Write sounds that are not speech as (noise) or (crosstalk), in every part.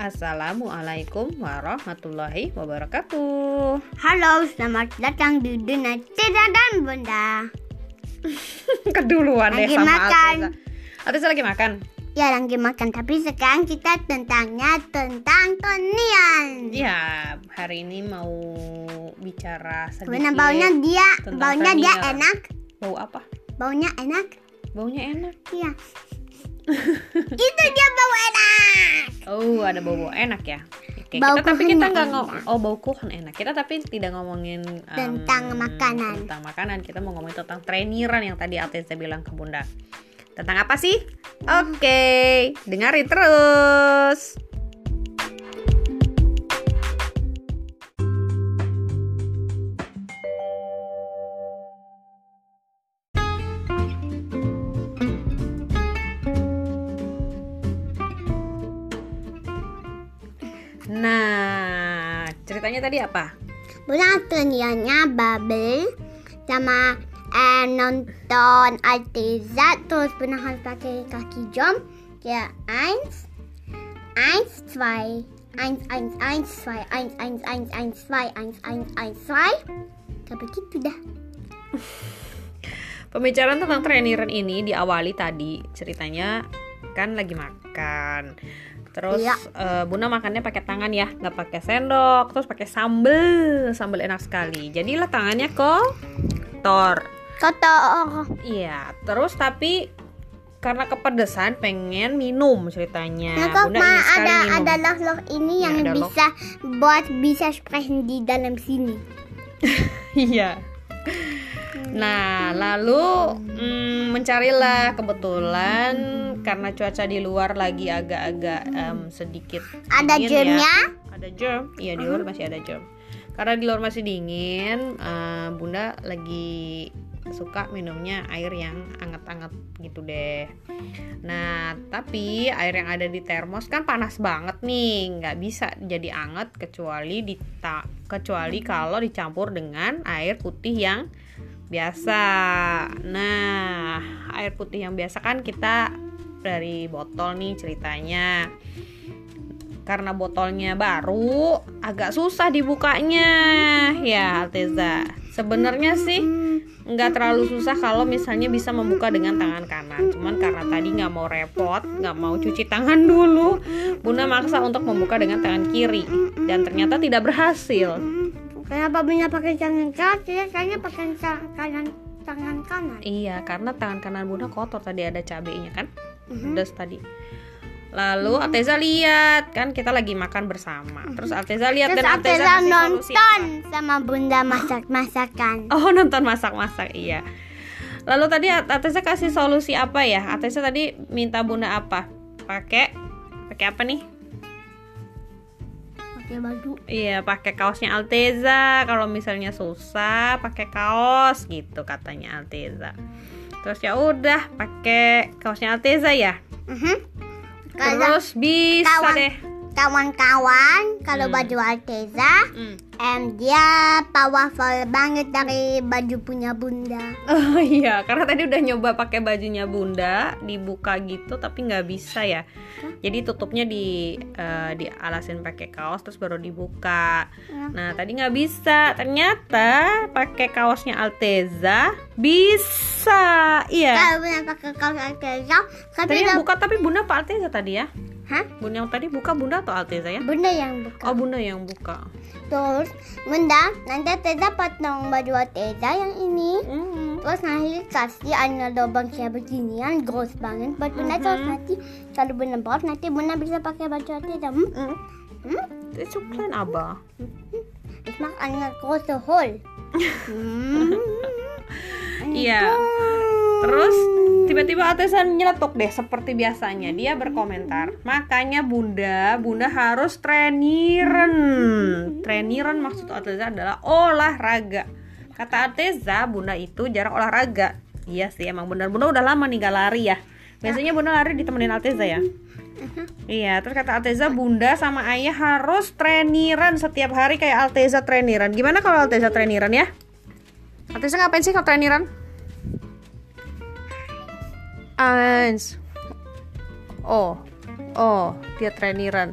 Assalamualaikum warahmatullahi wabarakatuh. Halo, selamat datang di dunia Tita dan Bunda. (laughs) Keduluan deh Lagi sama makan. Alteza lagi makan. Ya, lagi makan, tapi sekarang kita tentangnya tentang Tonian. Ya, hari ini mau bicara sedikit. Karena baunya dia, baunya dia Tonian. enak, Bau apa? baunya enak. Baunya enak. Iya. Itu dia bau enak. Oh, ada bau-bau enak ya. Oke, Bau kita tapi kita nggak ngomong oh bau kuhn enak. Kita tapi tidak ngomongin em, Tentang makanan. Tentang makanan. Kita mau ngomongin tentang trainiran yang tadi Alteza bilang ke Bunda. Tentang apa sih? Oke, dengarin terus. Nah, ceritanya tadi apa? Bunda Toniannya Bubble sama eh, nonton Alteza terus Bunda harus pakai kaki jam ya eins eins zwei eins eins eins zwei eins eins eins eins zwei eins eins eins zwei tapi gitu dah (laughs) Pembicaraan tentang trainiran ini diawali tadi ceritanya kan lagi makan. Terus Iya. eh, Bunda makannya pakai tangan ya, nggak pakai sendok. Terus pakai sambel, sambel enak sekali. Jadilah tangannya kotor. kotor Iya. Terus tapi karena kepedesan pengen minum ceritanya. nah kok Bunda ingin sekali ada minum. ada loh-loh ini Ya, yang ada loh. bisa buat bisa sprechen di dalam sini (laughs) Iya. Nah, lalu mm, mencarilah kebetulan karena cuaca di luar lagi agak-agak em, sedikit ada ya. germnya Ada germ, iya di luar masih ada germ. Karena di luar masih dingin, eh, Bunda lagi suka minumnya air yang anget-anget gitu deh. Nah, tapi air yang ada di termos kan panas banget nih, nggak bisa jadi anget kecuali dita kecuali kalau dicampur dengan air putih yang biasa. Nah, air putih yang biasa kan kita dari botol nih ceritanya. Karena botolnya baru agak susah dibukanya. Ya Alteza. Sebenarnya sih nggak terlalu susah kalau misalnya bisa membuka dengan tangan kanan. Cuman karena tadi nggak mau repot nggak mau cuci tangan dulu Bunda maksa untuk membuka dengan tangan kiri. Dan ternyata tidak berhasil kenapa bunda pakai tangan kanan saya pakai tangan kanan tangan kanan iya karena tangan kanan Bunda kotor tadi ada cabenya kan Mhm. pedas tadi lalu Alteza lihat kan kita lagi makan bersama terus Alteza lihat Terus dan Alteza Alteza kasih solusi nonton sama bunda masak-masakan. (laughs) Oh nonton masak-masak iya. Lalu tadi Atesa kasih solusi apa ya? Atesa tadi minta bunda apa? Pakai pakai apa nih? Baju. Iya pakai kaosnya Alteza. Kalau misalnya susah pakai kaos gitu katanya Alteza. Terus ya udah pakai kaosnya Alteza ya. Mhm. Kalau Terus bisa kawan- deh. Kawan-kawan, kalau Hmm. baju Alteza, Hmm. em, dia powerful banget dari baju punya bunda. Oh iya, karena tadi udah nyoba pakai bajunya bunda dibuka gitu tapi nggak bisa ya. Jadi tutupnya di eh, dialasin pakai kaos terus baru dibuka. Ya. Nah tadi nggak bisa, ternyata pakai kaosnya Alteza bisa. Iya. Kalau bunda pakai kaos Alteza, tapi Tadi buka tapi bunda apa Alteza tadi ya? Hah? Bunda yang tadi buka bunda atau Alteza ya? Bunda yang buka. Oh bunda yang buka. Terus, bunda nanti Alteza potong baju Alteza yang ini. Hmm. Terus nanti kasih ada lubang kayak beginian, gross banget buat bunda. Mhm. Terus nanti kalau bunda bawa, nanti bunda bisa pakai baju Alteza. Hmm? Hmm. Hmm? Itu keren abah. Ich mache eine große Hole. Hmm. Iya. Terus tiba-tiba Atesan nyeletuk deh seperti biasanya. Dia berkomentar, makanya bunda, bunda harus trainiran. Trainiran maksud Ateza adalah olahraga. Kata Ateza, bunda itu jarang olahraga. Iya sih, emang benar. Bunda udah lama nih gak lari ya. Biasanya bunda lari ditemenin Alteza ya. Iya, terus kata Alteza, bunda sama ayah harus trainiran setiap hari kayak Alteza trainiran. Gimana kalau Alteza trainiran ya? Alteza ngapain sih kalau trainiran? Eins. Oh, oh, dia trainiran.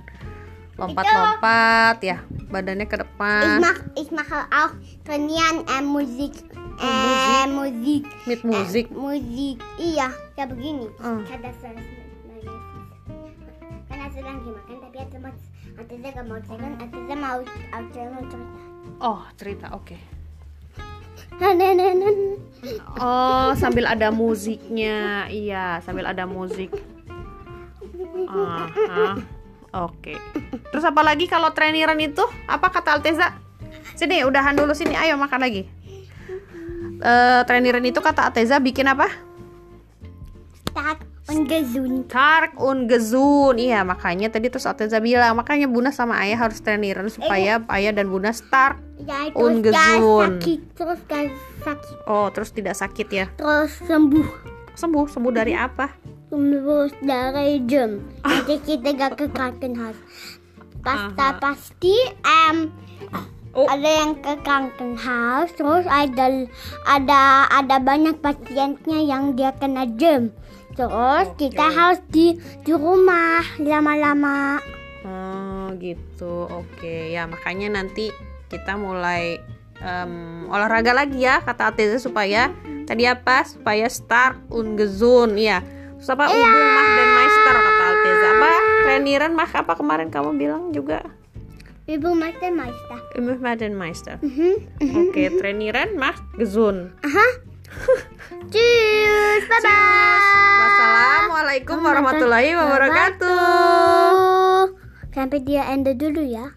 lompat-lompat ya badannya ke Ich depan mach, ich mache auch trainieren äh, Musik. Äh, Musik. mit musik Musik. Iya, ya begini. Oh. Kan das alles mit meinen Füßen. Kan das tapi mau mau mau mau oh cerita oke nah. Oh sambil ada musiknya iya sambil ada musik. Aha. oke. Terus apa lagi kalau trainiran itu? Apa kata Alteza? Sini udahan dulu sini. Ayo makan lagi. Eh trainiran itu kata Alteza bikin apa? Stark Tark und gesund Iya makanya tadi terus Alteza bilang Makanya Bunda sama Ayah harus trainiran Supaya Ayah dan Bunda start gak gesund. sakit, terus gak sakit, Oh terus tidak sakit ya terus sembuh. Sembuh Sembuh dari apa Terus dari jam. Jadi kita gak ke Krankenhaus. Pasta pasti em Oh. ada yang ke Krankenhaus, terus ada ada ada banyak pasiennya yang dia kena jam. Terus kita harus di di rumah lama-lama. Oh gitu. Oke. Ya makanya nanti Kita mulai em, Olahraga lagi ya Kata Alteza supaya Tadi apa? Supaya start und gesund Iya. Terus apa? Übung mach den Meister Kata Alteza Apa? Trainiran mah Apa kemarin kamu bilang juga? Übung Meister Meister. Mach den Meister Mhm. Oke, trainiran mah gesund. Aha. (laughs) Tschüss, bye bye. Wassalamualaikum warahmatullahi wabarakatuh. Sampai dia ende dulu ya.